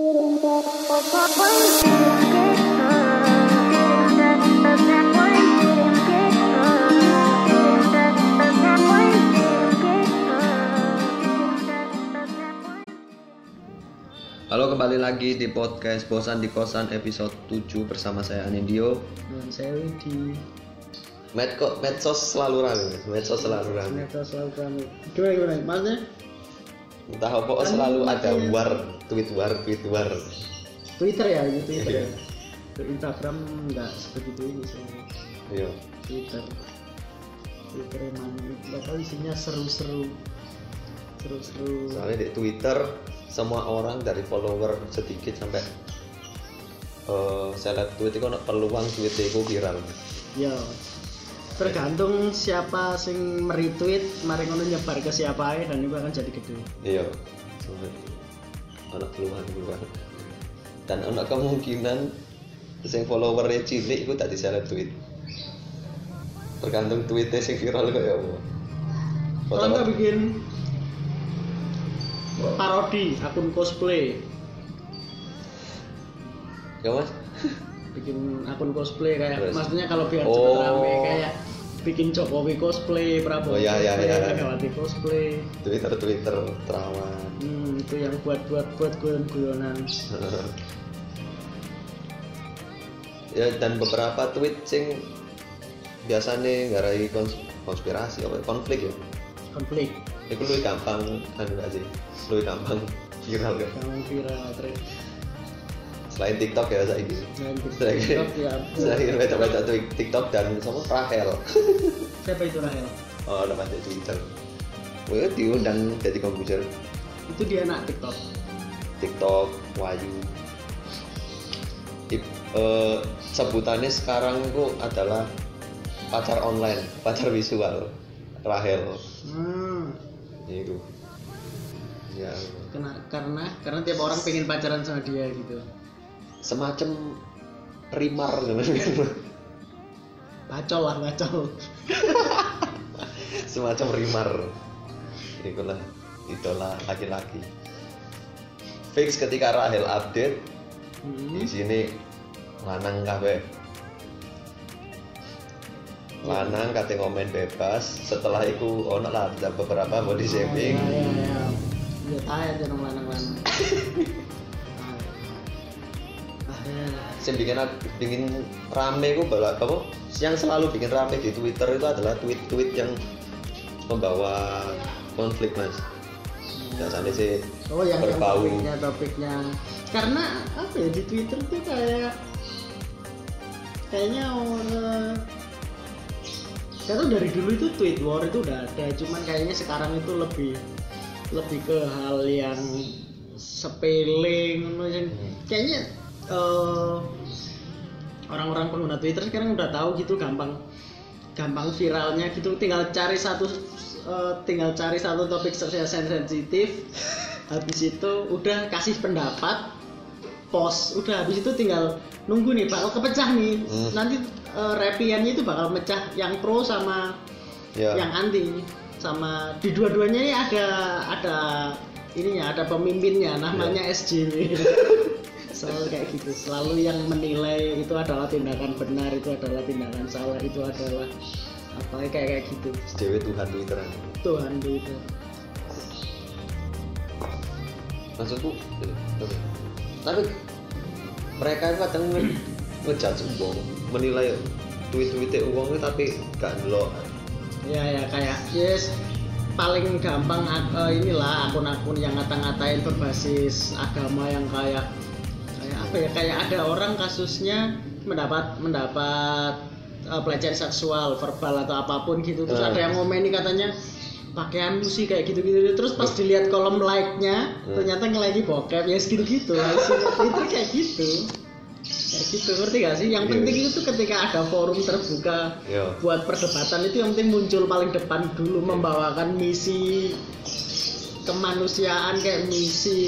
Halo kembali lagi di podcast Bosan di Kosan episode 7 bersama saya Anindio Dan saya di Med kok medsos selalu rame? Medsos selalu rame. Medsos selalu kami. Gimana gimana? Maksudnya? Entah apa kok Kan selalu ada war tweet war tweet war Twitter ya, ini Twitter Iya. ya. Ke Instagram nggak sebegitu ini sih. iya Twitter. Twitter emang nggak tahu isinya seru-seru. Seru-seru. soalnya di Twitter semua orang dari follower sedikit sampai eh seleb tweet itu peluang tweet itu viral Ya. Tergantung siapa sing meretweet, mari ngono nyebar ke siapa aja dan itu akan jadi gede. iya ono peluang peluang dan ono kemungkinan sing followernya cilik itu tadi seleb tweet. Tergantung tweetnya sing viral kok ya apa. Kalau nggak bikin parodi akun cosplay, ya mas. Bikin akun cosplay kayak Terus? maksudnya kalau biar Oh. cepet rame kayak bikin Jokowi cosplay, Prabowo Oh, iya, iya, cosplay, iya. Megawati cosplay. Twitter Twitter terawan. Hmm, itu yang buat buat buat guyon-guyonan. ya dan beberapa tweet sing biasanya ngarai kons- konspirasi apa konflik ya? Konflik. Itu lebih gampang gak sih? Lebih gampang viral kan yang viral terus selain TikTok ya saya dan Selain TikTok ya. selain baca-baca TikTok dan sama Rahel. Siapa itu Rahel? Oh ada baca Twitter. Wah, diundang jadi komputer itu dia anak TikTok. TikTok Wayu Ip- eh, sebutannya sekarang itu adalah pacar online pacar visual Rahel. Hmm, itu. Ya. Kena, karena karena tiap orang pengen pacaran sama dia gitu semacam rimar gitu. lah bacol. Semacam rimar itulah idola laki-lati fix ketika Rahel update di hmm. sini lanang kabeh. Lanang kate ngomen bebas setelah itu ono lah beberapa body shaming. ya ya ya ya tahu aja yang bikin bikin rame itu bala apa? Yang selalu bikin rame di Twitter itu adalah tweet-tweet yang membawa konflik mas. Biasanya sih Oh yang, berbau. topiknya topiknya. Karena apa ya di Twitter tuh kayak kayaknya orang saya tuh dari dulu itu tweet war itu udah ada cuman kayaknya sekarang itu lebih lebih ke hal yang sepele yang kayaknya eh, orang-orang pengguna Twitter sekarang udah tahu gitu gampang gampang viralnya gitu. Tinggal cari satu eh, tinggal cari satu topik yang sensitif. Habis itu udah kasih pendapat post. Udah habis itu tinggal nunggu nih bakal kepecah nih. Hmm. nanti eh, repliannya itu bakal mecah yang pro sama ya. yang anti. Sama di dua-duanya ini ada ada ininya ada pemimpinnya namanya Iya. SJW selalu kayak gitu. Selalu yang menilai itu adalah tindakan benar itu adalah tindakan salah itu adalah apa kayak kayak gitu. Dewi Tuhan Twitter Tuhan itu maksudku tapi mereka itu kadang nge- ngejudge uang menilai tweet-tweetnya uang itu tapi gak ngelok. Ya ya kayak yes paling gampang eh, inilah akun-akun yang ngata-ngatain berbasis agama yang kayak apa ya kayak ada orang kasusnya mendapat mendapat eh, pelecehan seksual verbal atau apa pun gitu. Terus Eh. ada yang ngomeni katanya pakaianmu sih kayak gitu-gitu. Terus pas dilihat kolom like-nya Hmm. ternyata nge-like bokep. Ya segitu-gitu. Itu kayak gitu. Kayak gitu. Ngerti gak sih? Yang Iya. penting itu ketika ada forum terbuka ya buat perdebatan itu yang penting muncul paling depan dulu membawakan misi kemanusiaan kayak misi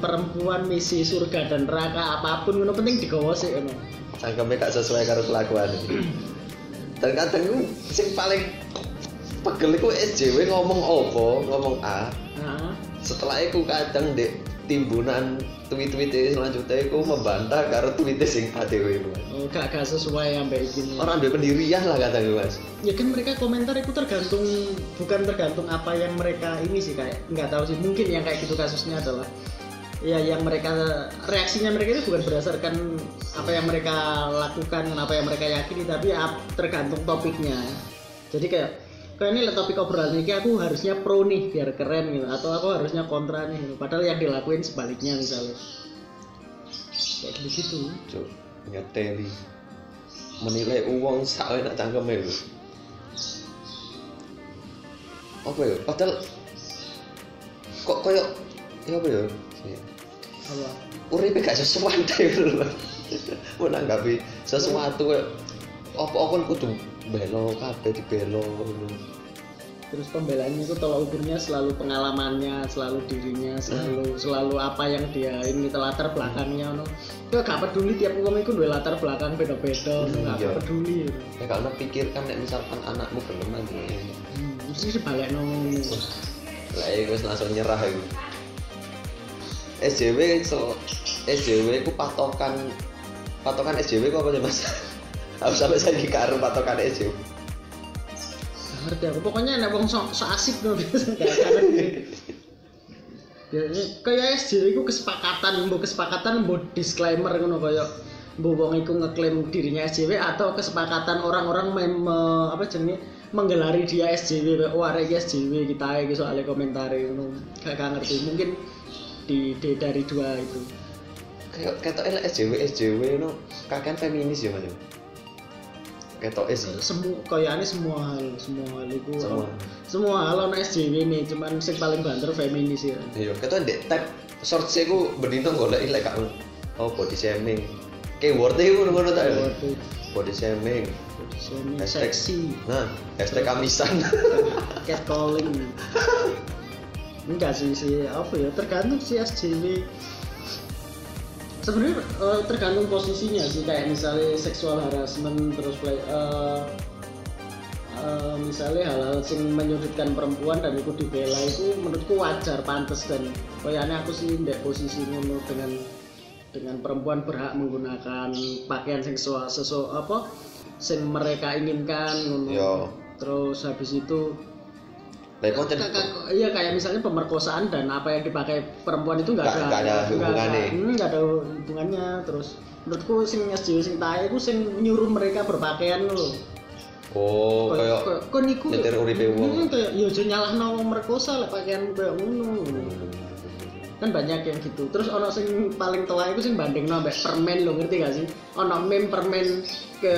perempuan misi surga dan neraka apa pun itu penting digawa sih ngono. cangkemnya gak sesuai karo kelakuan. Dan kadang itu sing paling pegel itu SJW ngomong opo ngomong A. Nah setelah itu kadang dek timbunan tweet-tweet selanjutnya iku membantah karo tweet sing iku. Mas. oh, gak sesuai yang baik ini Orang duwe pendirian lah kata gue mas. ya kan mereka komentar itu tergantung bukan tergantung apa yang mereka ini sih kayak nggak tahu sih mungkin yang kayak gitu kasusnya adalah ya yang mereka reaksinya mereka itu bukan berdasarkan apa yang mereka lakukan dan apa yang mereka yakini tapi ap- tergantung topiknya jadi kayak kayak ini topik obrolan ini aku harusnya pro nih biar keren gitu atau aku harusnya kontra nih gitu. padahal yang dilakuin sebaliknya misalnya kayak gitu Cuk, ngeteli menilai uang sak enak cangkeme lho. Apa ya? Padahal kok koyo ya apa ya? apa Uripe gak sesuatu lho. Menanggapi sesuatu apa apa kan kudu belo kabeh dibelo ngono. terus pembelaannya itu tolak ukurnya selalu pengalamannya selalu dirinya selalu selalu apa yang dia ini latar belakangnya no ya gak peduli tiap uang itu dua latar belakang beda-beda no. gak Iya. peduli Ya karena pikirkan nek misalkan anakmu gelem nanti. hmm, mesti dibalik no Lah iku wis langsung nyerah iku. SJW so SJW ku patokan patokan SJW ku apa sih Mas? Aku sampai saya karo patokan SJW. Gak ngerti aku. Pokoknya nek wong sok so asik no biasa gak gak ngerti. Ya ini kayak SJ itu kesepakatan mbok kesepakatan mbok disclaimer ngono kayak mbok wong iku ngeklaim dirinya SJW atau kesepakatan orang-orang mem me- apa jenenge menggelari dia SJW wah arek iki SJW kita iki soalnya komentar ngono. Gak gak ngerti. Mungkin di, di dari dua itu. Kayak ketok SJW SJW no kakean feminis ya Mas. Ketok es semua kayaknya semua hal semua hal itu semua. semua hal ono SJW nih cuman sing paling banter feminis ya Iya, ketok ndek tab short saya ku bendino golek elek gak oh body shaming. Keyword-e ku ngono ta. Waduh, Body shaming. semi Hashtag. seksi Nah, hashtag kamisan. catcalling enggak sih sih apa ya tergantung sih SJW sebenarnya eh, tergantung posisinya sih kayak misalnya seksual harassment terus play eh, eh, misalnya hal-hal yang menyudutkan perempuan dan itu dibela itu menurutku wajar pantas dan kayaknya aku sih ndek posisi ngono dengan dengan perempuan berhak menggunakan pakaian seksual sesu apa yang mereka inginkan ngono Yo. terus habis itu Lah konten. Iya kayak misalnya pemerkosaan dan apa yang dipakai perempuan itu nggak Nggak- ada nggak ada hubungannya. hmm, nggak ada hubungannya. Terus menurutku sing SJW sing tae iku sing nyuruh mereka berpakaian lho. Oh, kayak kok niku nyetir uripe wong. Hmm, kayak ya aja nyalahno wong merkosa lek pakaian kayak ngono kan banyak yang gitu. Terus ono sing paling tua itu sing banding ambek permen lo ngerti gak sih? Ono meme permen ke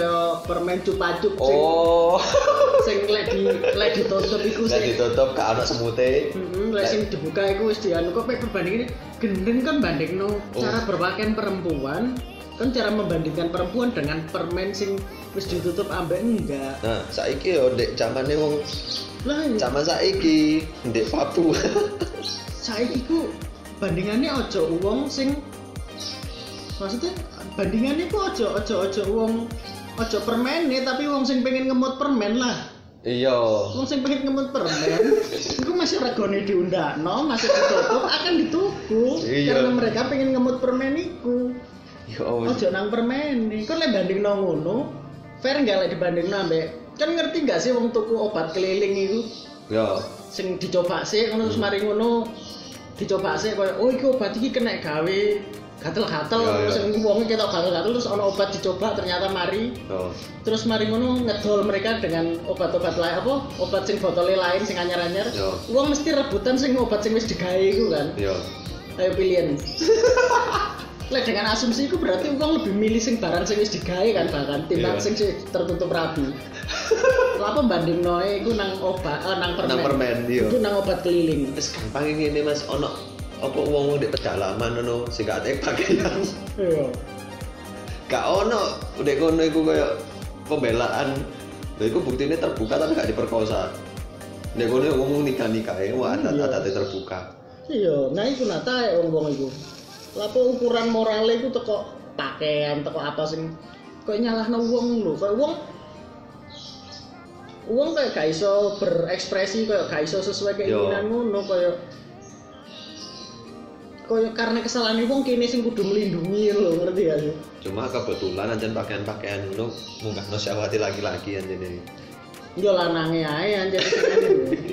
permen cupa-cup sing Oh, sing lek di lek ditutup iku sing ditutup ke anak semute. Heeh, lek sing dibuka iku wis dianu kok perbandingan gendeng kan bandingno cara berpakaian perempuan kan cara membandingkan perempuan dengan permen sing wis ditutup ambek enggak. Nah, saiki yo ndek zamane wong lah ya, zaman saiki ndek Papua. saiki ku bandingannya ojo wong sing maksudnya bandingannya ku ojo ojo ojo wong ojo permen nih tapi wong sing pengen ngemut permen lah. Iya. wong sing pengen ngemut permen itu masih regone diundakno masih ditutup akan dituku. Iya. karena mereka pengen ngemut permen iku. Ya ojo nang permen. Nih kan lek banding ngono fair nggak lek dibanding ambek? Kan ngerti nggak sih wong tuku obat keliling itu Ya. sing dicoba sih ngono terus mari ngono dicoba sih koyo oh iki obat iki kena gawe gatel-gatel Ya, ya. sing wong ketok gatel-gatel terus ono obat dicoba ternyata mari Oh. terus mari ngono ngedol mereka dengan obat-obat lain apa obat sing botolnya lain sing anyar-anyar Ya. uang mesti rebutan sing obat sing wis digawe iku kan Ya. ayo pilihan Lek dengan asumsi itu berarti uang lebih milih sing barang sing wis digawe kan bahkan timbang Iya. sing sing tertutup rapi. Lapa banding noe iku nang obat eh, nang permen. Nang permen, iya. Iku nang obat keliling. Wis gampang ini Mas ono apa wong di pedalaman ngono sing gak tek pakaian. Iya. Gak ono udah kono iku kayak pembelaan. Lha iku buktinya terbuka tapi gak diperkosa. Nek kono ngomong nikah-nikah ya, wah Iya. adat-adatnya terbuka. Iya, nah iku nata ya wong-wong iku. Lapa ukuran moralnya iku teko pakaian, teko apa sing kok nyalahno wong lho, kok wong Uang kayak gak iso berekspresi kayak gak iso sesuai keinginan ngono kayak koyo karena kesalahan wong kene sing kudu melindungi lho ngerti gak sih? Cuma kebetulan anjen pakaian-pakaian itu munggah no syahwati laki-laki anjen ini. Yo lanange ae anjir.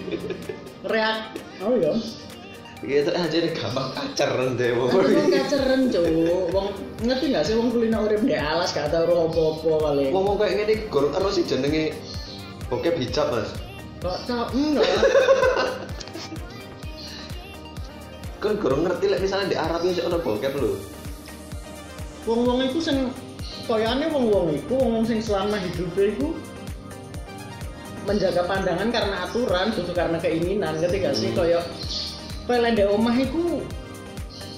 Reak oh ya gitu anjen gampang kacer deh wong kaceren cuk. Wong ngerti gak sih wong kulina urip ndek alas gak tau ro apa-apa paling ngomong kayak gini gurung terus sih jenenge bokep hijab mas. Kok tau enggak. Kan gurung ngerti lah misalnya di Arab ya sih ono bokep lho. Wong-wong iku sing koyane wong-wong iku wong sing selama hidupnya iku menjaga pandangan karena aturan bukan karena keinginan ngerti gak sih? Hmm. koyo koyo lende omah iku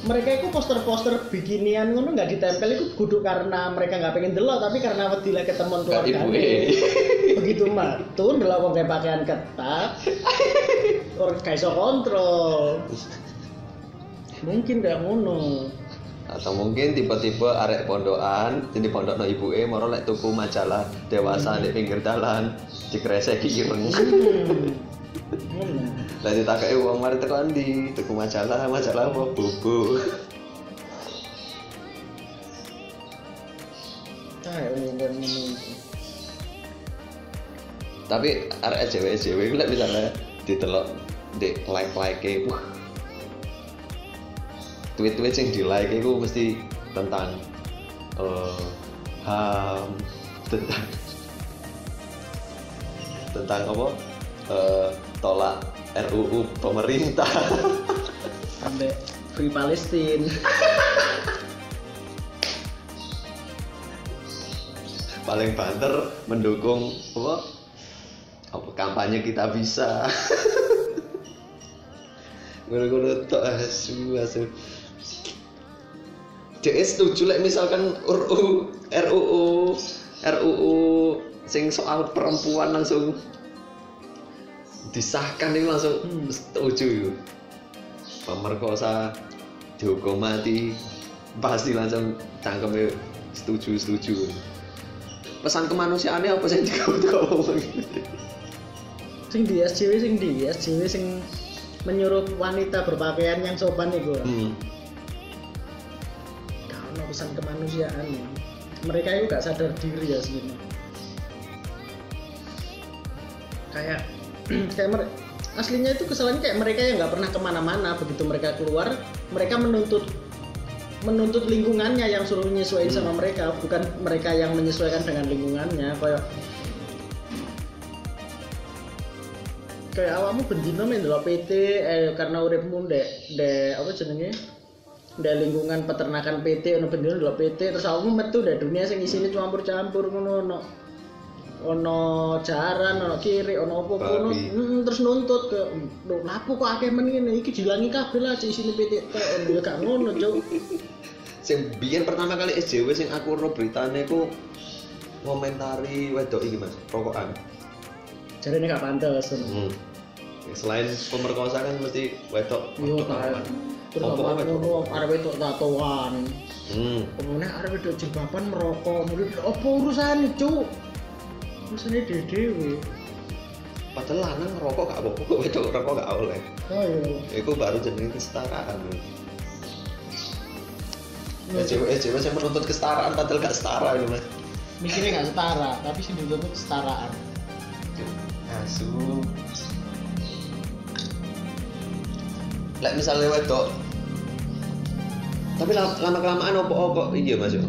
mereka itu poster-poster bikinian ngono nggak ditempel itu kudu karena mereka nggak pengen delok tapi karena wedi lah ketemu keluarga begitu matu delok wong kayak pakaian ketat. Orang gak iso kontrol. Mungkin kayak ngono. Atau mungkin tipe-tipe arek pondokan jadi pondok no ibu e moro lek tuku majalah dewasa di pinggir dalan dikreseki ireng. Hmm. Lah ditakei uang mari teko ndi tuku majalah majalah apa? Ngomong ngono iku. tapi arek cewek cewek lek misalnya ditelok di like like wah. Tweet tweet yang di like itu mesti tentang eh, ham tentang tentang apa? Eh, tolak RUU pemerintah. Sampai Free Palestine. Paling banter mendukung apa? Apa kampanye kita bisa? Ngono-ngono tok asu asu. Dia setuju lek misalkan RUU RUU RUU sing soal perempuan langsung disahkan ini langsung Hmm. setuju pemerkosa dihukum mati pasti langsung cangkemnya setuju setuju pesan kemanusiaannya apa sih kau kau sing di SJW sing di SJW sing menyuruh wanita berpakaian yang sopan itu hmm. kalau pesan kemanusiaan ya. mereka itu gak sadar diri ya sebenarnya kayak kayak mere- aslinya itu kesalahannya kayak mereka yang nggak pernah ke mana-mana. Begitu mereka keluar mereka menuntut menuntut lingkungannya yang suruh menyesuaikan Hmm. sama mereka bukan mereka yang menyesuaikan dengan lingkungannya. Kayak kayak awakmu bendino main delok PT eh, karena uripmu ndek ndek apa jenenge? Ndek lingkungan peternakan PT ono bendino delok PT terus awakmu metu ndek dunia sing isine campur-campur ngono ono ono jaran ono kiri ono apa ngono Babi. Mm, terus nuntut ke lho lapo kok akeh men ngene iki dilangi kabeh lah cek isine PT tok ya gak ngono cuk sing biyen pertama kali SJW sing aku ro beritane ku ngomentari wedok iki Mas rokokan jarene gak pantes hmm. selain pemerkosa kan mesti wedok yo wedok apa? terus Apa wedok? ngono arep itu tatoan hmm. kemudian arep itu jilbaban merokok kemudian apa urusan cuk urusannya dewe padahal lanang ngerokok gak apa-apa wedok ngerokok gak oleh. Oh iya. Itu baru jenenge kesetaraan. SJW SJW yang menuntut kesetaraan padahal gak setara ini Mas mikirnya nggak setara tapi sih dituntut kesetaraan. Asu. Lek misalnya wedok. Tapi lama kelamaan opo kok iya mas yo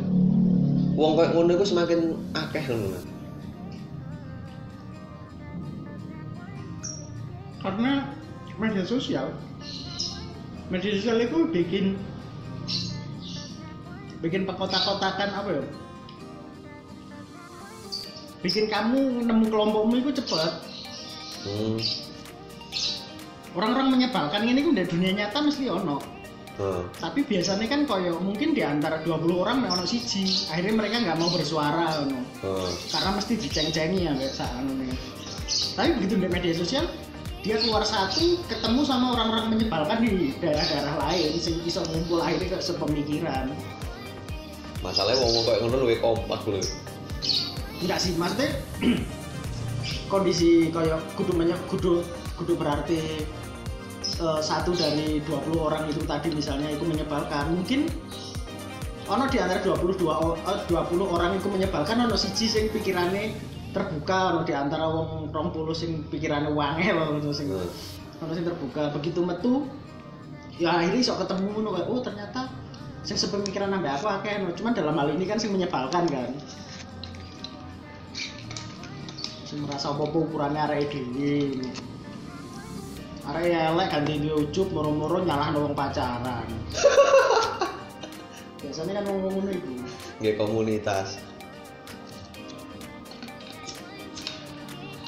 wong kayak ngono iku semakin akeh ngono mas karena media sosial media sosial itu bikin bikin pekotak-kotakan apa ya bikin kamu nemu kelompokmu itu cepat hmm. orang-orang menyebalkan ini kan dari dunia nyata mesti ono Hmm. tapi biasanya kan koyo mungkin di antara 20 orang nek ono siji akhirnya mereka nggak mau bersuara ono Hmm. karena mesti diceng-cengi ya kayak saat tapi begitu di media sosial dia keluar satu ketemu sama orang-orang menyebalkan di daerah-daerah lain sing bisa ngumpul akhirnya ke sepemikiran. Masalahnya wong kayak ngono luwih kompak lho. Enggak sih maksudnya kondisi kayak kudu banyak kudu kudu berarti eh, satu dari 20 orang itu tadi misalnya itu menyebalkan. Mungkin ono di antara 22 o- eh, 20 orang itu menyebalkan ono siji sing pikirannya terbuka ono di antara wong 20 sing pikirannya wangel ono sing Hmm. ono sing terbuka begitu metu ya akhirnya sok ketemu ngono kayak oh ternyata sing sepemikiran nambah aku akeh no. cuman dalam hal ini kan sing menyebalkan kan sing merasa apa-apa ukurannya arek dhewe arek elek ganti duwe ujub moro-moro nyalahno wong pacaran biasanya kan ngomong ngono iku Nggih komunitas.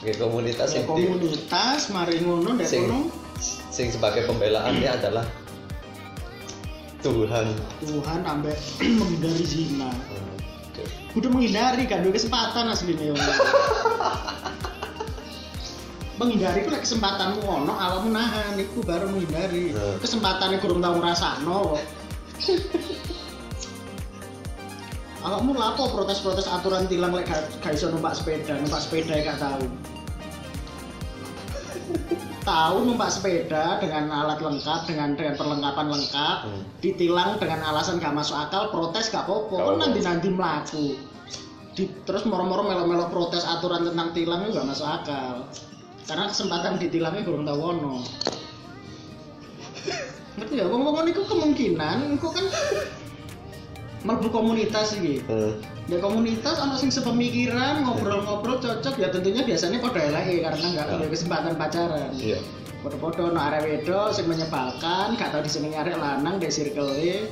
Nggih komunitas ya komunitas mari ngono ndek Sing- kono sing sebagai pembelaannya adalah Tuhan. Tuhan ambek menghindari zina Hmm, oke. Kudu menghindari kan, duwe kesempatan aslinya menghindari ku lek kesempatanmu ono, awakmu nahan, iku baru menghindari. Nah. Kesempatannya kurang tau ngrasakno awakmu lapo protes-protes aturan tilang lek gak iso numpak sepeda, numpak sepeda ya gak tahu. Tahu numpak sepeda dengan alat lengkap, dengan dengan perlengkapan lengkap, Hmm. ditilang dengan alasan gak masuk akal, protes gak apa-apa, kan nanti nanti melaku. Di, terus moro-moro melo-melo protes aturan tentang tilang itu gak masuk akal. Karena kesempatan ditilangnya kurang tahu ono. Ngerti ya, ngomong itu kemungkinan, engko kan melbu komunitas iki. Hmm, Ya komunitas ana sing sepemikiran, ngobrol-ngobrol cocok ya tentunya biasanya pada eleke karena nggak Ya. punya kesempatan pacaran. Iya. Foto-foto no arek wedo sing menyebalkan, gak tau disenengi arek lanang di circle e.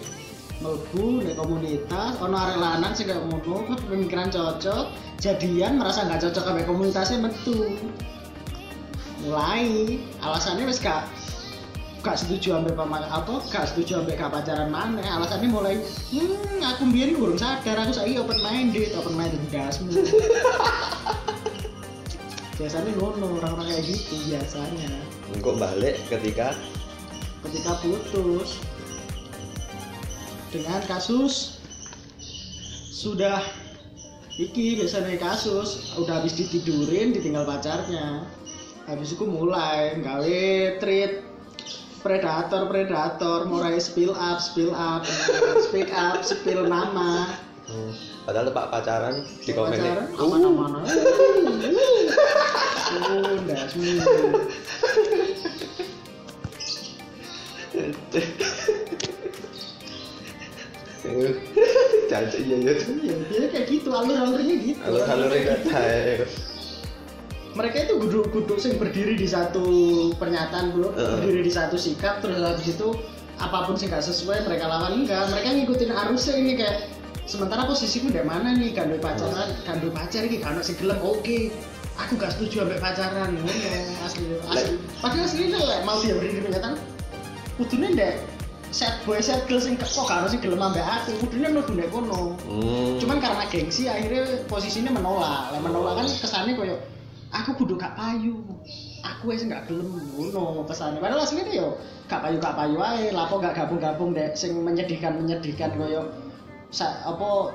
Melbu di komunitas, ono arek lanang sing gak ngono, kok pemikiran cocok, jadian merasa nggak cocok sama komunitasnya metu. Mulai alasannya wis gak gak setuju pama apa gak setuju ambek gak pacaran mana alasannya mulai hmm aku biar belum sadar aku saya open minded open minded gasmu biasanya ngono orang-orang kayak gitu biasanya. Engkau balik ketika? Ketika putus. Dengan kasus sudah iki biasanya kasus udah habis ditidurin ditinggal pacarnya. Habis itu mulai gawe treat predator predator mulai spill up spill up speak up spill nama. Hmm, padahal pak pacaran di komen pacaran? Uh, aman-aman Sunda semua Caca iya iya. iya kayak gitu alur-alurnya gitu. Alur-alurnya kata mereka itu guduk-guduk sing berdiri di satu pernyataan bro Heeh. berdiri di satu sikap terus habis itu apa pun sih gak sesuai mereka lawan enggak. Mereka ngikutin arusnya ini kayak sementara posisiku dari mana nih? Kandung pacaran kandung pacar ini kandung sing gelem. Oke aku gak setuju sampai pacaran. Asli asli. Padahal aslinya lah mau dia berdiri pernyataan kudunya ndek set boy set girl sing kok ono sing gelem ambek aku. Kudunya mlebu ndek kono. Hmm. cuman karena gengsi akhirnya posisinya menolak. Lah menolak kan kesannya koyo aku kudu gak payu. Aku wis gak gelem ngono pesannya padahal aslinya yo gak payu gak payu ae. Lapo gak gabung-gabung dek sing menyedihkan menyedihkan koyo sa, apa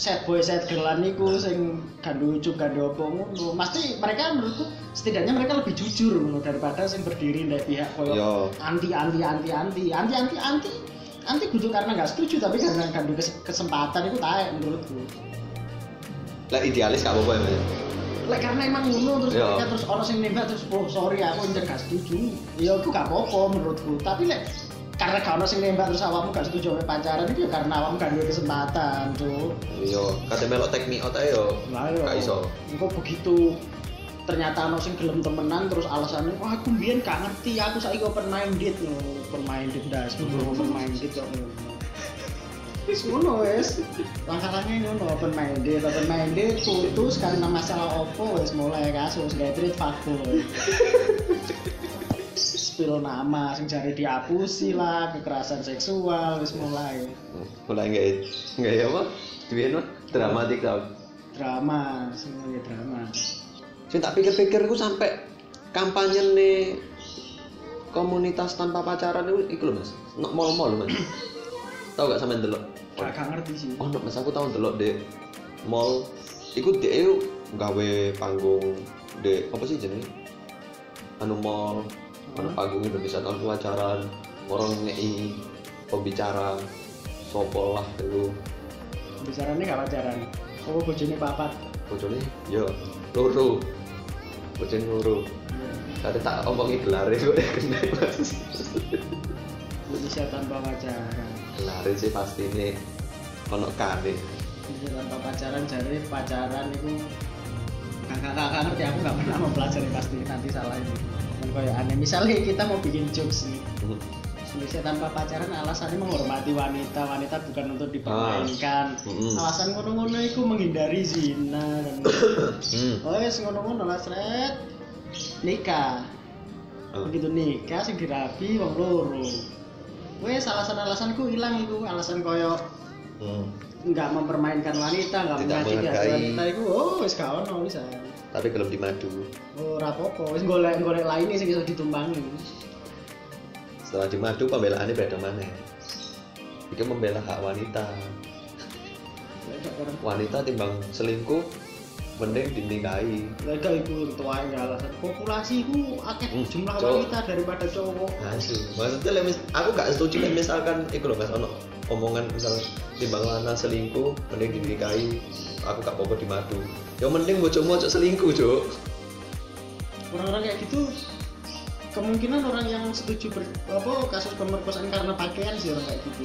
set boy set girlan niku sing gandu ucuk gandu apa ngono. Pasti mereka menurutku setidaknya mereka lebih jujur ngono daripada sing berdiri dari pihak koyo Yo. anti anti anti anti. Anti anti anti. Anti kudu karena nggak setuju tapi karena gandu kes- kesempatan itu taek menurutku. Lah idealis gak apa-apa ya? Lek karena emang ngono terus Iya. mereka terus orang sing nembak terus oh sorry aku enggak gak setuju ya aku gak apa-apa menurutku tapi lek karena ono sing nembak terus awakmu gak setuju sama pacaran itu ya karena awakmu gak ada kesempatan tuh Iya, kate melok take me out yo. lah yo Gak iso. engko begitu ternyata ono sing gelem temenan terus alasannya wah aku mbiyen gak ngerti aku saiki open minded no open minded das open minded kok ngono wis ngono wis langkah-langkahnya ngono open minded open minded putus karena masalah opo wis mulai kasus gak treat fuckboy spill nama sing jari diapusi lah kekerasan seksual wis mulai Mulai nggak nggak ya apa? Duit mah dramatik tau. drama semuanya drama Sing tak pikir-pikir ku sampai kampanye nih komunitas tanpa pacaran itu iku lho Mas. Nok mall-mall lho Mas. Tahu gak sampean delok? Gak, gak ngerti sih Oh, Mas aku tahu delok deh mall iku dia gawe panggung de apa sih jenenge anu mall Ono panggung Indonesia tahun pacaran, orang ngei pembicara sopo lah dulu. Bicaranya gak pacaran. Oh, bojone papat. Bojone yo loro. Bojone loro. Kate tak omongi gelare kok kena Mas. Indonesia tanpa pacaran. Gelare sih pasti ini. Ono kane. Indonesia tanpa pacaran jadi pacaran itu kakak kakak ngerti aku nggak pernah mempelajari pasti nanti salah ini. Dan kayak aneh. Misalnya kita mau bikin jokes nih. Indonesia tanpa pacaran alasannya menghormati wanita. Wanita bukan untuk dipermainkan. Mm-mm. alasan ngono-ngono itu menghindari zina dan Hmm. oh yes ngono-ngono lah nikah. Oh. begitu nikah sing dirabi wong loro wes alasan-alasanku hilang itu alasan koyo Hmm. nggak mempermainkan wanita nggak menghargai. wanita itu oh wes gak ono bisa Tapi gelem dimadu. oh rapopo wes golek golek lainnya sih bisa ditumpangi Setelah dimadu pembelaannya beda mana? Iki membela hak wanita. Wanita timbang selingkuh mending dinikahi. lek itu tua nggak alasan populasi itu akeh Hmm, jumlah wanita daripada cowok Asu. Maksudnya aku gak setuju lek misalkan iku lho Mas ono omongan misal timbang lanang selingkuh mending dinikahi. Aku gak apa-apa dimadu. Ya mending bojomu ojo selingkuh, Cuk. orang-orang kayak gitu kemungkinan orang yang setuju ber, apa kasus pemerkosaan karena pakaian sih orang kayak gitu.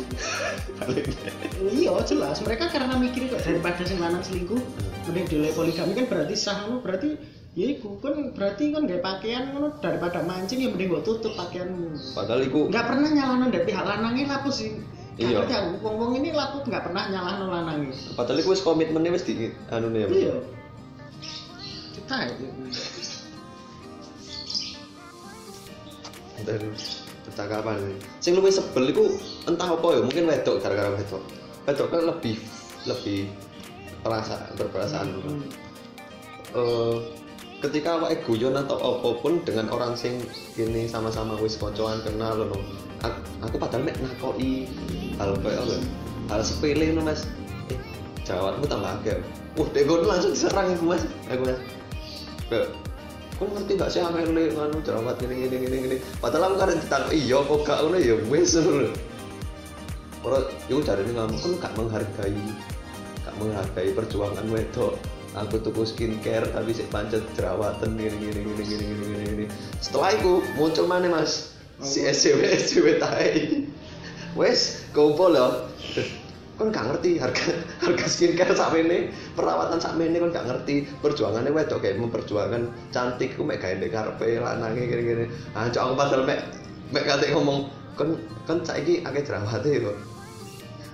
Iya jelas. Mereka karena mikir kok daripada sing lanang selingkuh mending dile poligami kan berarti sah ngono. Berarti ya iku kan berarti kan gak pakaian ngono. Daripada mancing ya mending gua tutup pakaianmu. Padahal iku nggak pernah nyalano dari pihak lanangnya lapo sih. Iya. Gak aku. Wong wong ini lapo nggak pernah nyalano lanangnya. Padahal iku wis komitmennya wis di anu ya. Iya. Kita itu dari percakapan ini. Sing luwih sebel iku entah apa ya, mungkin wedok gara-gara wedok. Wedok kan lebih lebih perasaan berperasaan. Hmm. Eh, ketika awake guyon atau apa pun dengan orang sing gini sama-sama wis koncoan kenal loh. Aku, aku padahal mek nakoki hal kayak apa? Hal sepele ngono Mas. Eh, jawabmu tambah akeh. Wah, ngono langsung diserang iku Mas. Aku Mas. Kau ngerti gak sih amel le nganu jerawat gini gini gini gini. Padahal aku kan ditakut iya kok gak ngono? Ya wis ngono lho. Ora yo jarine ngomong kan gak menghargai gak menghargai perjuangan wedok. Aku tuku skincare tapi sik pancet jerawatan gini gini gini gini gini gini gini setelah itu muncul mana mas. Si SCW SCW tai wes kumpul loh kan gak ngerti harga harga skincare sak ini perawatan sak ini kan gak ngerti. Perjuangannya wedok kayak memperjuangkan cantik ku mek gawe karepe lanange gini-gini ah cok aku padahal mek mek kate ngomong kan kan saiki akeh jerawate kok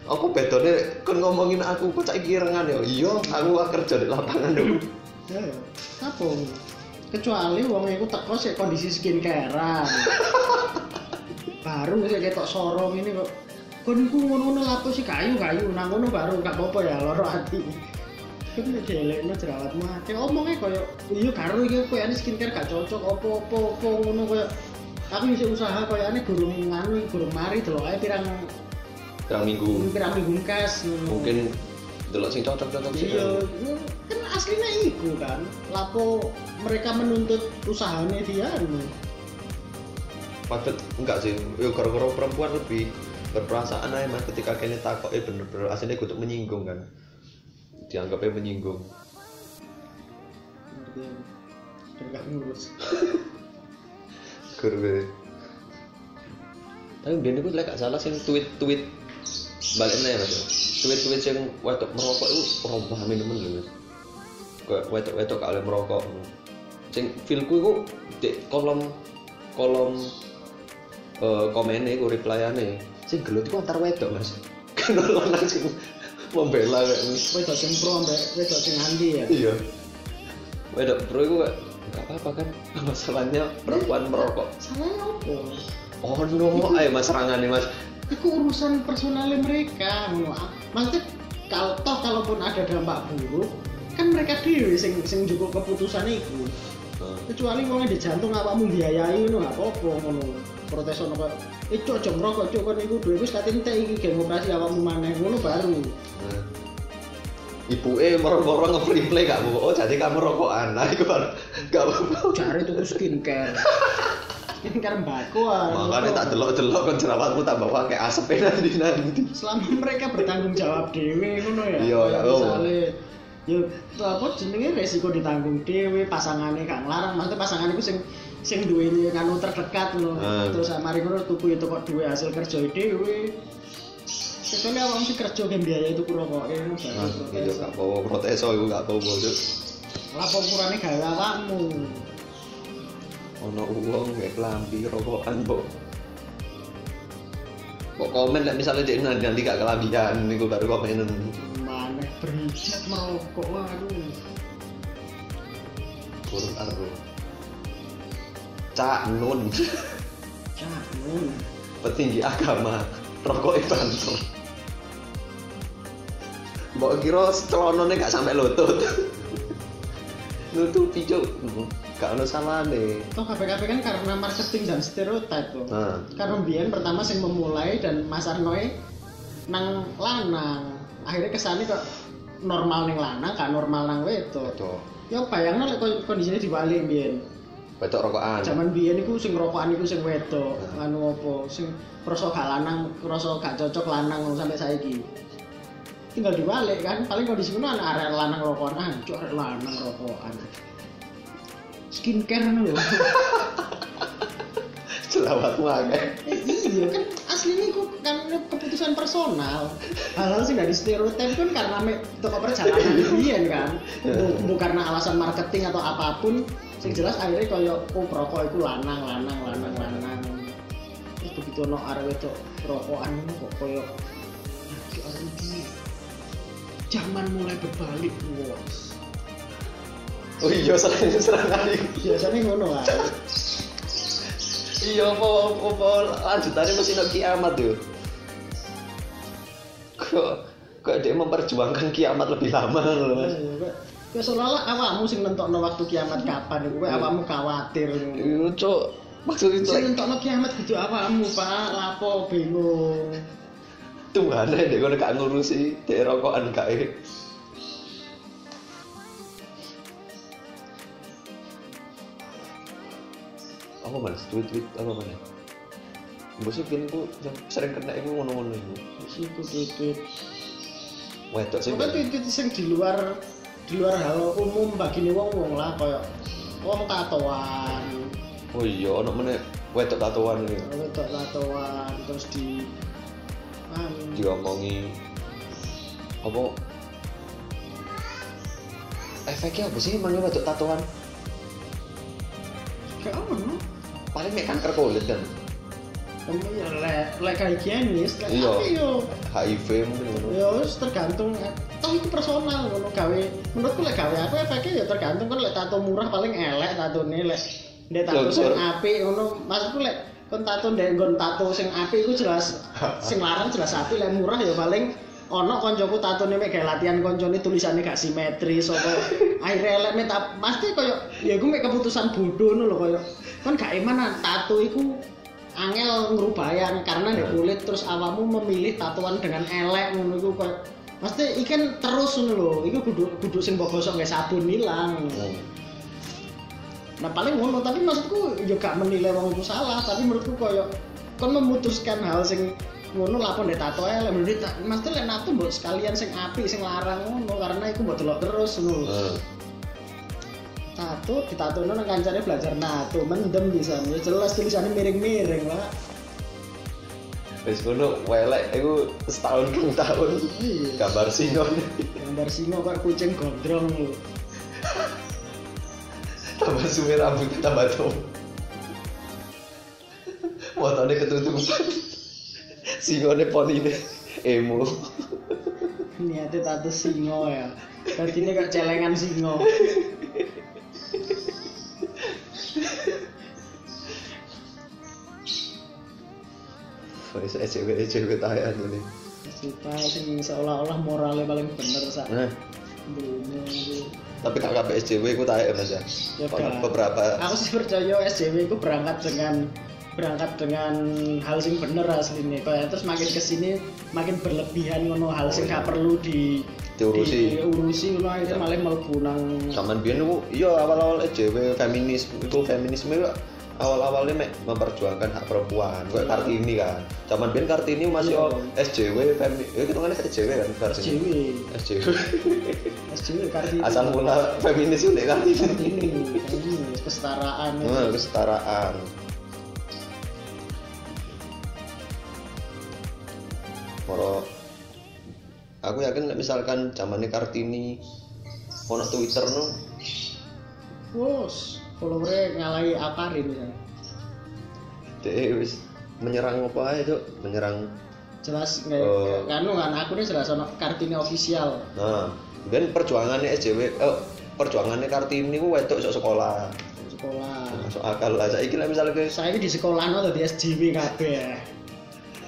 aku bedone kan ngomongin aku kok saiki rengan ya? Iya aku kerja di lapangan dulu ya ya. Apa kecuali wong iku teko sik kondisi skincarean. Baru sik ketok sorong ini kok kon iku ngono-ngono lapo sih? Kayu kayu nang ngono baru gak apa-apa ya loro ati. Kan dielekno jerawatmu akeh omongnya koyo iya karo iki koyo ane skincare gak cocok opo-opo opo ngono koyo. Aku bisa usaha koyo ane gurung nganu gurung mari delok ae pirang pirang minggu. Pirang minggu kas mungkin delok sing cocok-cocok sih iya kan. aslinya iku kan lapo mereka menuntut usahanya dia. Padahal enggak sih, yo gara-gara perempuan lebih berperasaan aja mas ketika kene takok eh bener-bener aslinya kudu menyinggung kan? Dianggapnya menyinggung. Ngerti aku dan gak ngurus. Guru tapi biar lek gak salah sing tweet-tweet balik nih mas. Tweet-tweet yang wedok merokok itu orang paham temen lho mas wedok-wedok gak oleh merokok. Sing feelku itu di kolom kolom eh komennya itu reply-ane sing gelut itu antar wedok mas. Kan orang sing membela kayak wedok sing pro ambek wedok sing andi ya? Iya. Wedok bro itu kayak nggak apa-apa kan? Masalahnya perempuan merokok. Salahnya apa? Oh no. Ayo mas serangan nih mas. Itu urusan personalnya mereka maksudnya kalau toh kalaupun ada dampak buruk kan mereka dewi sing sing juga keputusan itu kecuali wong di jantung awakmu biayai ngono gak apa-apa ngono. Protes ono kok eh cok aja ngerokok cok kan iku duwe wis katene entek iki demokrasi awakmu maneh. Ngono baru. Ibu eh moro-moro nge-replay gak bu oh jadi kamu rokokan nah itu kan gak apa-apa. Cari tuku skincare. Kan bakuan. makanya tak delok-delok kon jerawatmu tambah akeh asep nanti nanti selama mereka bertanggung jawab dewe ngono ya. Iya, Kayak oh. misale ya apa jenenge resiko ditanggung dewe pasangane gak nglarang. Maksudnya pasangan iku sing sing duweni kanu terdekat ngono Hmm. terus mari ngono tuku itu kok duwe hasil kerja dewe Sekali awak mesti kerja kan biaya itu rokok ini nah itu gak apa-apa proteso itu gak apa-apa Cuk. Lapo ukurane gawe awakmu. ono uang kayak kelambi rokokan kok kok komen lah misalnya dia nanti nanti gak kelambian nih baru komenan Mana berhijab merokok waduh. kurang aru cak nun Jangan. petinggi agama rokok itu banter Mbok kira celonone gak sampai lutut. Nutupi cuk. Gak ono salahne. Toh KPKP kan karena marketing dan stereotip tuh. Nah, Karena Bian pertama sing memulai dan Mas Arnoe nang lanang. Akhirnya ke sana kok normal ning lanang, gak normal nang wedok. Ya bayangno lek kon- kondisinya dibalik Bian. Betul rokokan. Zaman biyen iku sing rokokan iku sing wedok, anu apa, sing krasa gak lanang, krasa gak cocok lanang sampai saiki. Tinggal dibalik kan, paling kondisi ngono anak arek lanang rokokan, ah, cuk arek lanang rokokan. Skincare ngono lho. Selawatmu akeh. Eh, iya kan aslinya itu kan keputusan personal hal-hal sih dari stereotip kan karena me, toko perjalanan biyen kan Bu- bukan karena alasan marketing atau apa pun sing jelas akhirnya koyo oh perokok itu lanang lanang lanang lanang terus begitu ono arek wedok rokokan kok koyo "Aduh, arek iki zaman mulai berbalik bos Oh iya sering serangan iku. biasanya ngono kan Iya apa apa lanjutannya mesti no kiamat tuh. Kok kok dia memperjuangkan kiamat lebih lama loh mas. Ya seolah-olah awakmu sing nentokno waktu kiamat kapan iku kowe awakmu khawatir. Itu cok maksudnya itu Sing nentokno kiamat kudu awakmu, Pak. Lapo bingung. Tuhan deh kalau gak ngurusi dek rokokan kae. Apa mas? Tweet tweet apa mana? Gini ku yang sering kena iku ngono-ngono iku. Siku titik. Wedok sih. Pokoknya titik sing di luar di luar hal umum bagi wong-wong lah koyo wong tatoan, Oh iya, ono meneh wedok tatoan ini. wedok tatoan terus di anu. Diomongi. Apa? Efeknya apa sih emangnya wedok tatoan? Kayak apa no? paling mek kanker kulit kan Kamu ya lek lek kayak higienis, lek Iya. yo. HIV mungkin wis tergantung toh itu personal ngono gawe. Menurutku lek gawe aku efeknya ya tergantung kan lek tato murah paling elek tatone lek ndek tato sing apik ngono. Maksudku lek kon tato ndek nggon tato sing apik iku jelas sing larang jelas apik lek murah ya paling ono koncoku tatone mek gawe latihan koncone tulisannya gak simetris apa akhirnya elek mek pasti koyo ya iku mek keputusan bodoh ngono lho koyo. Kan gak eman tato iku angel ngerubayan karena di kulit terus awakmu memilih tatoan dengan elek ngono iku koyo Pasti ikan terus ngono lho, iku kudu kudu sing mbok gosok nggak sabun hilang. Hmm. Nah paling ngono, tapi maksudku yo gak menilai wong itu salah, tapi menurutku koyo kon memutuskan hal sing ngono lapor ndek tato ae lek menurut mesti lek nato mbok sekalian sing apik sing larang ngono karena iku mbok delok terus ngono. Hmm. Tato ditatono nang kancane belajar nato, mendem bisa. Ya jelas tulisannya miring-miring lah. Wis ngono welek iku setahun rong tahun Iya. gambar singon Gambar singo kok kucing gondrong lho. tambah suwe rambutnya tambah tua Motone ketutupan Singone ponine emo Niatnya tato singo ya. Berarti ini kok celengan singo. Wis SCW SCW tayan ini Kita sing seolah-olah moralnya paling bener sak. Dunia itu. tapi tak kabeh SCW ku taek Mas ya. Ya beberapa? Aku sih percaya SJW itu berangkat dengan berangkat dengan hal sing bener aslinya. Kayak terus makin ke sini makin berlebihan ngono hal sing gak perlu di Diurusi. diurusi ngono akhirnya malah mlebu nang Zaman biyen niku iya awal-awal SJW feminis itu feminisme ku awal-awalnya mek memperjuangkan hak perempuan. Kayak Iya. Kartini kan. Zaman Ben Kartini masih Iya. oh, SJW femi. Ya kita kan SJW kan Kartini. SJW SJW SJW Kartini. Asal mula feminis itu Kartini Kartini. Ini kesetaraan. Nah, kesetaraan. Moro aku yakin misalkan zamannya Kartini ono Twitter no. Wos, followernya ngalahi Akarin misalnya. dia wis menyerang apa aja Cuk? menyerang Jelas nggak? Oh. Kanu kan aku nih jelas ono Kartini official. nah ben perjuangannya SJW eh, perjuangannya Kartini ku wedok sok sekolah sekolah. masuk akal lah saya kira misalnya ke Saya di sekolah no tadi SJW kabeh.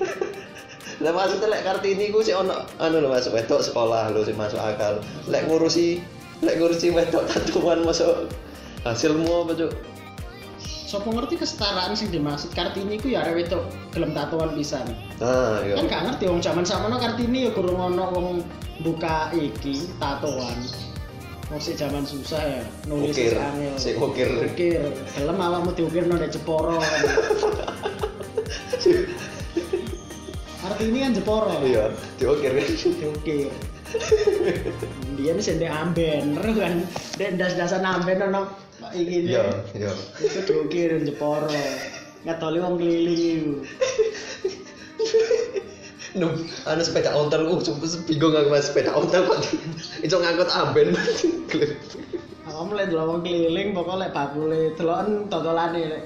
lah maksudnya lek Kartini ku sih ono anu lho masuk wedok sekolah lho sih masuk akal lek ngurusi lek ngurusi wedok tatuan masuk hasilmu apa cuk Sopo ngerti kesetaraan sing dimaksud Kartini ku ya arek wedok gelem tatoan pisan. nah iya Kan gak ngerti wong zaman sakmono Kartini ya kurang ono wong buka iki tatoan. Wong sik zaman susah ya nulis Ukir, angel. sik ukir. Ukir. Gelem awakmu diukir nang Jeporo. kan. Kartini kan Jeporo. iya diukir diukir dia nih sendiri amben kan dan das-dasan amben ono iki iya iya. Itu diukir Jeporo. Ngetoli wong keliling Num, anu sepeda ontel, uh, sumpah bingung aku mas sepeda ontel kok. Itu ngangkut amben. aku mulai dulu wong keliling pokoknya lek bakule delon totolane lek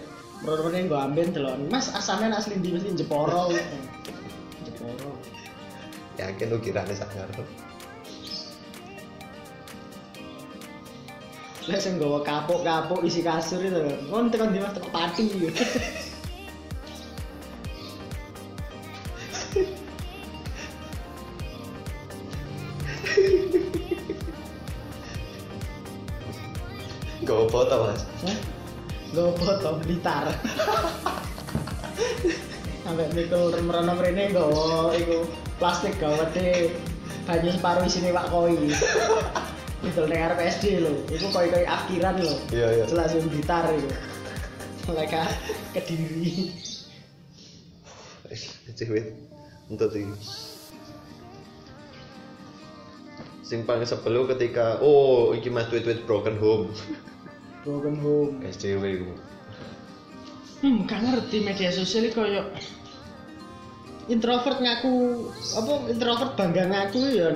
Merone nggo amben delon mas asalnya asli di mesti Jeporo. Jeporo. Yakin ukirannya sangar. Lek sing nggawa kapuk-kapuk isi kasur itu kon tekan di mas teko pati Gak foto mas. Gue foto blitar. Sampai mikul merono mrene nggawa iku plastik gawede banyu separuh isine Pak Koi. Itu ning arep SD lho. Iku koi-koi akhiran lho. Iya iya. Jelas yang blitar iku. Mereka kediri. Cewek untuk ini. Sing paling sebelu ketika oh iki mas tweet tweet broken home. Broken home. SCW ku. Hmm, gak ngerti media sosial iki koyo introvert ngaku apa introvert bangga ngaku ya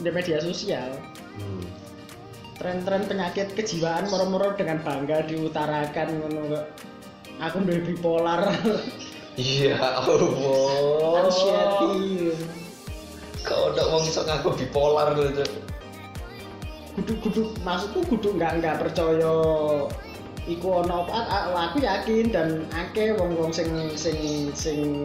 di media sosial. Hmm. Tren-tren penyakit kejiwaan moro-moro dengan bangga diutarakan ngono kok aku duwe bipolar Iya Allah. anxiety Kau udah wong iso ngaku bipolar gitu. kudu-kudu maksudku kudu nggak nggak percaya iku ono aku yakin dan akeh wong-wong sing sing sing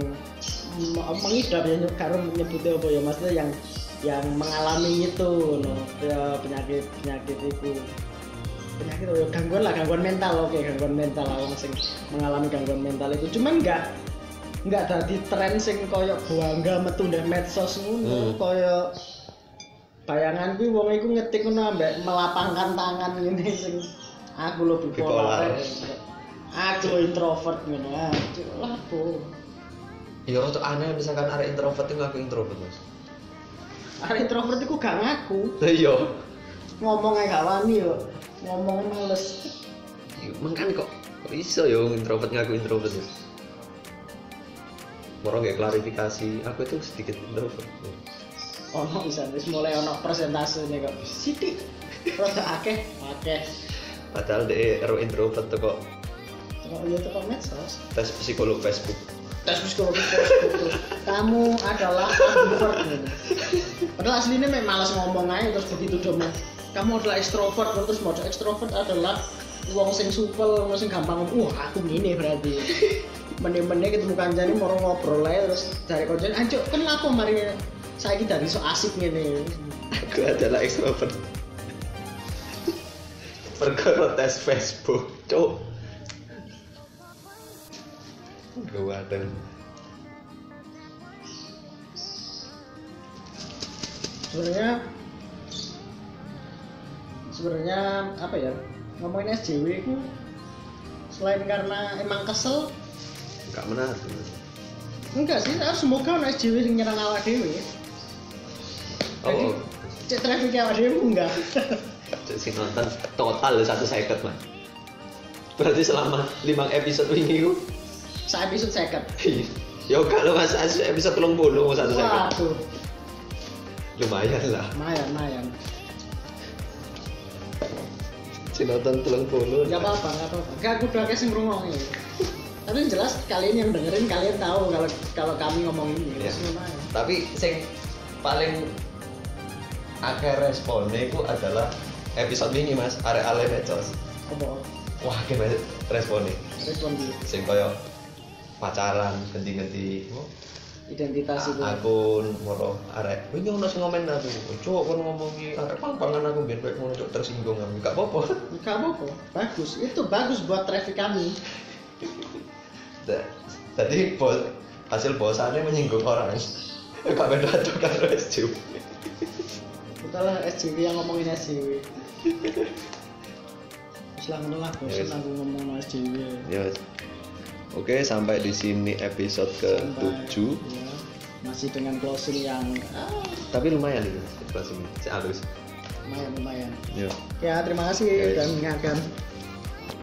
mengidap ya karo nyebutnya apa ya maksudnya yang yang mengalami itu no ya, penyakit penyakit itu penyakit oh, ya, gangguan lah gangguan mental oke gangguan mental lah sing mengalami gangguan mental itu cuman nggak nggak tadi tren sing koyo bangga metu ndek medsos ngono Hmm. koyo bayangan kuwi wong iku ngetik ngono ambek melapangkan tangan ngene sing aku lo bipolar Bipolar. aku introvert ngono ah lah po Ya untuk aneh misalkan arek introvert itu ngaku introvert mas. Arek introvert iku gak ngaku. Lah iya. ngomongnya gak wani yo. Ngomong males. Iya, Makanya kok kok iso wong introvert ngaku introvert ya. Moro nggak klarifikasi, aku itu sedikit introvert. ono bisa wis mulai ono persentase nih kok. Sithik. Rada akeh. Akeh. Padahal dia ero introvert tuh kok. Kok iya tuh medsos? Tes psikolog Facebook. Tes psikologi kamu adalah ambivert gitu. Padahal aslinya memang malas ngomong aja terus begitu dong kamu adalah ekstrovert terus mau ekstrovert adalah uang sing supel, uang sing gampang wah aku gini berarti. Mending-mending ketemu kancane mau ngobrol aja terus dari kancane, anjuk kenapa mari saya dari so asik gini. Aku adalah extrovert. Perkara tes Facebook, cok. Gawatan. Sebenarnya sebenarnya apa ya ngomongin SJW itu selain karena emang kesel Enggak menarik. enggak sih harus semoga ono SJW sing nyerang awak dhewe Oh, oh. cek traffic awak dhewe enggak sing nonton total satu second mas berarti selama lima episode ini saya episode second ya kalau mas episode telung puluh satu second waduh. Lumayan lah. Lumayan lumayan. Si nonton telung puluh. Nggak apa-apa nggak apa-apa. Nggak aku udah kasih ngomongin tapi yang jelas kalian yang dengerin kalian tahu kalau kalau kami ngomong ini. Lumayan tapi sing paling akeh responnya itu adalah episode ini mas. Arek ale apa? Wah banget responnya. Respon di sing koyo pacaran ganti-ganti identitas itu. Akun moro arek. Wingi ono sing ngomen aku. Cuk kon ngomongi arek pang-pangan aku biar kowe ngono cuk tersinggung aku. Gak apa-apa. Nggak apa-apa. Bagus. Itu bagus buat traffic kami. Tadi bos hasil bosannya menyinggung orang. Gak beda tuh karo SJW Udahlah SJW yang ngomongin SJW Selang lah bosan Yes. aku ngomong SJW ya Oke, sampai di sini episode Sampai, ke-7. ya, Masih dengan closing yang ah, Tapi lumayan ini. Si halus. lumayan lumayan Ya. Ya terima kasih Yes. dan mengingatkan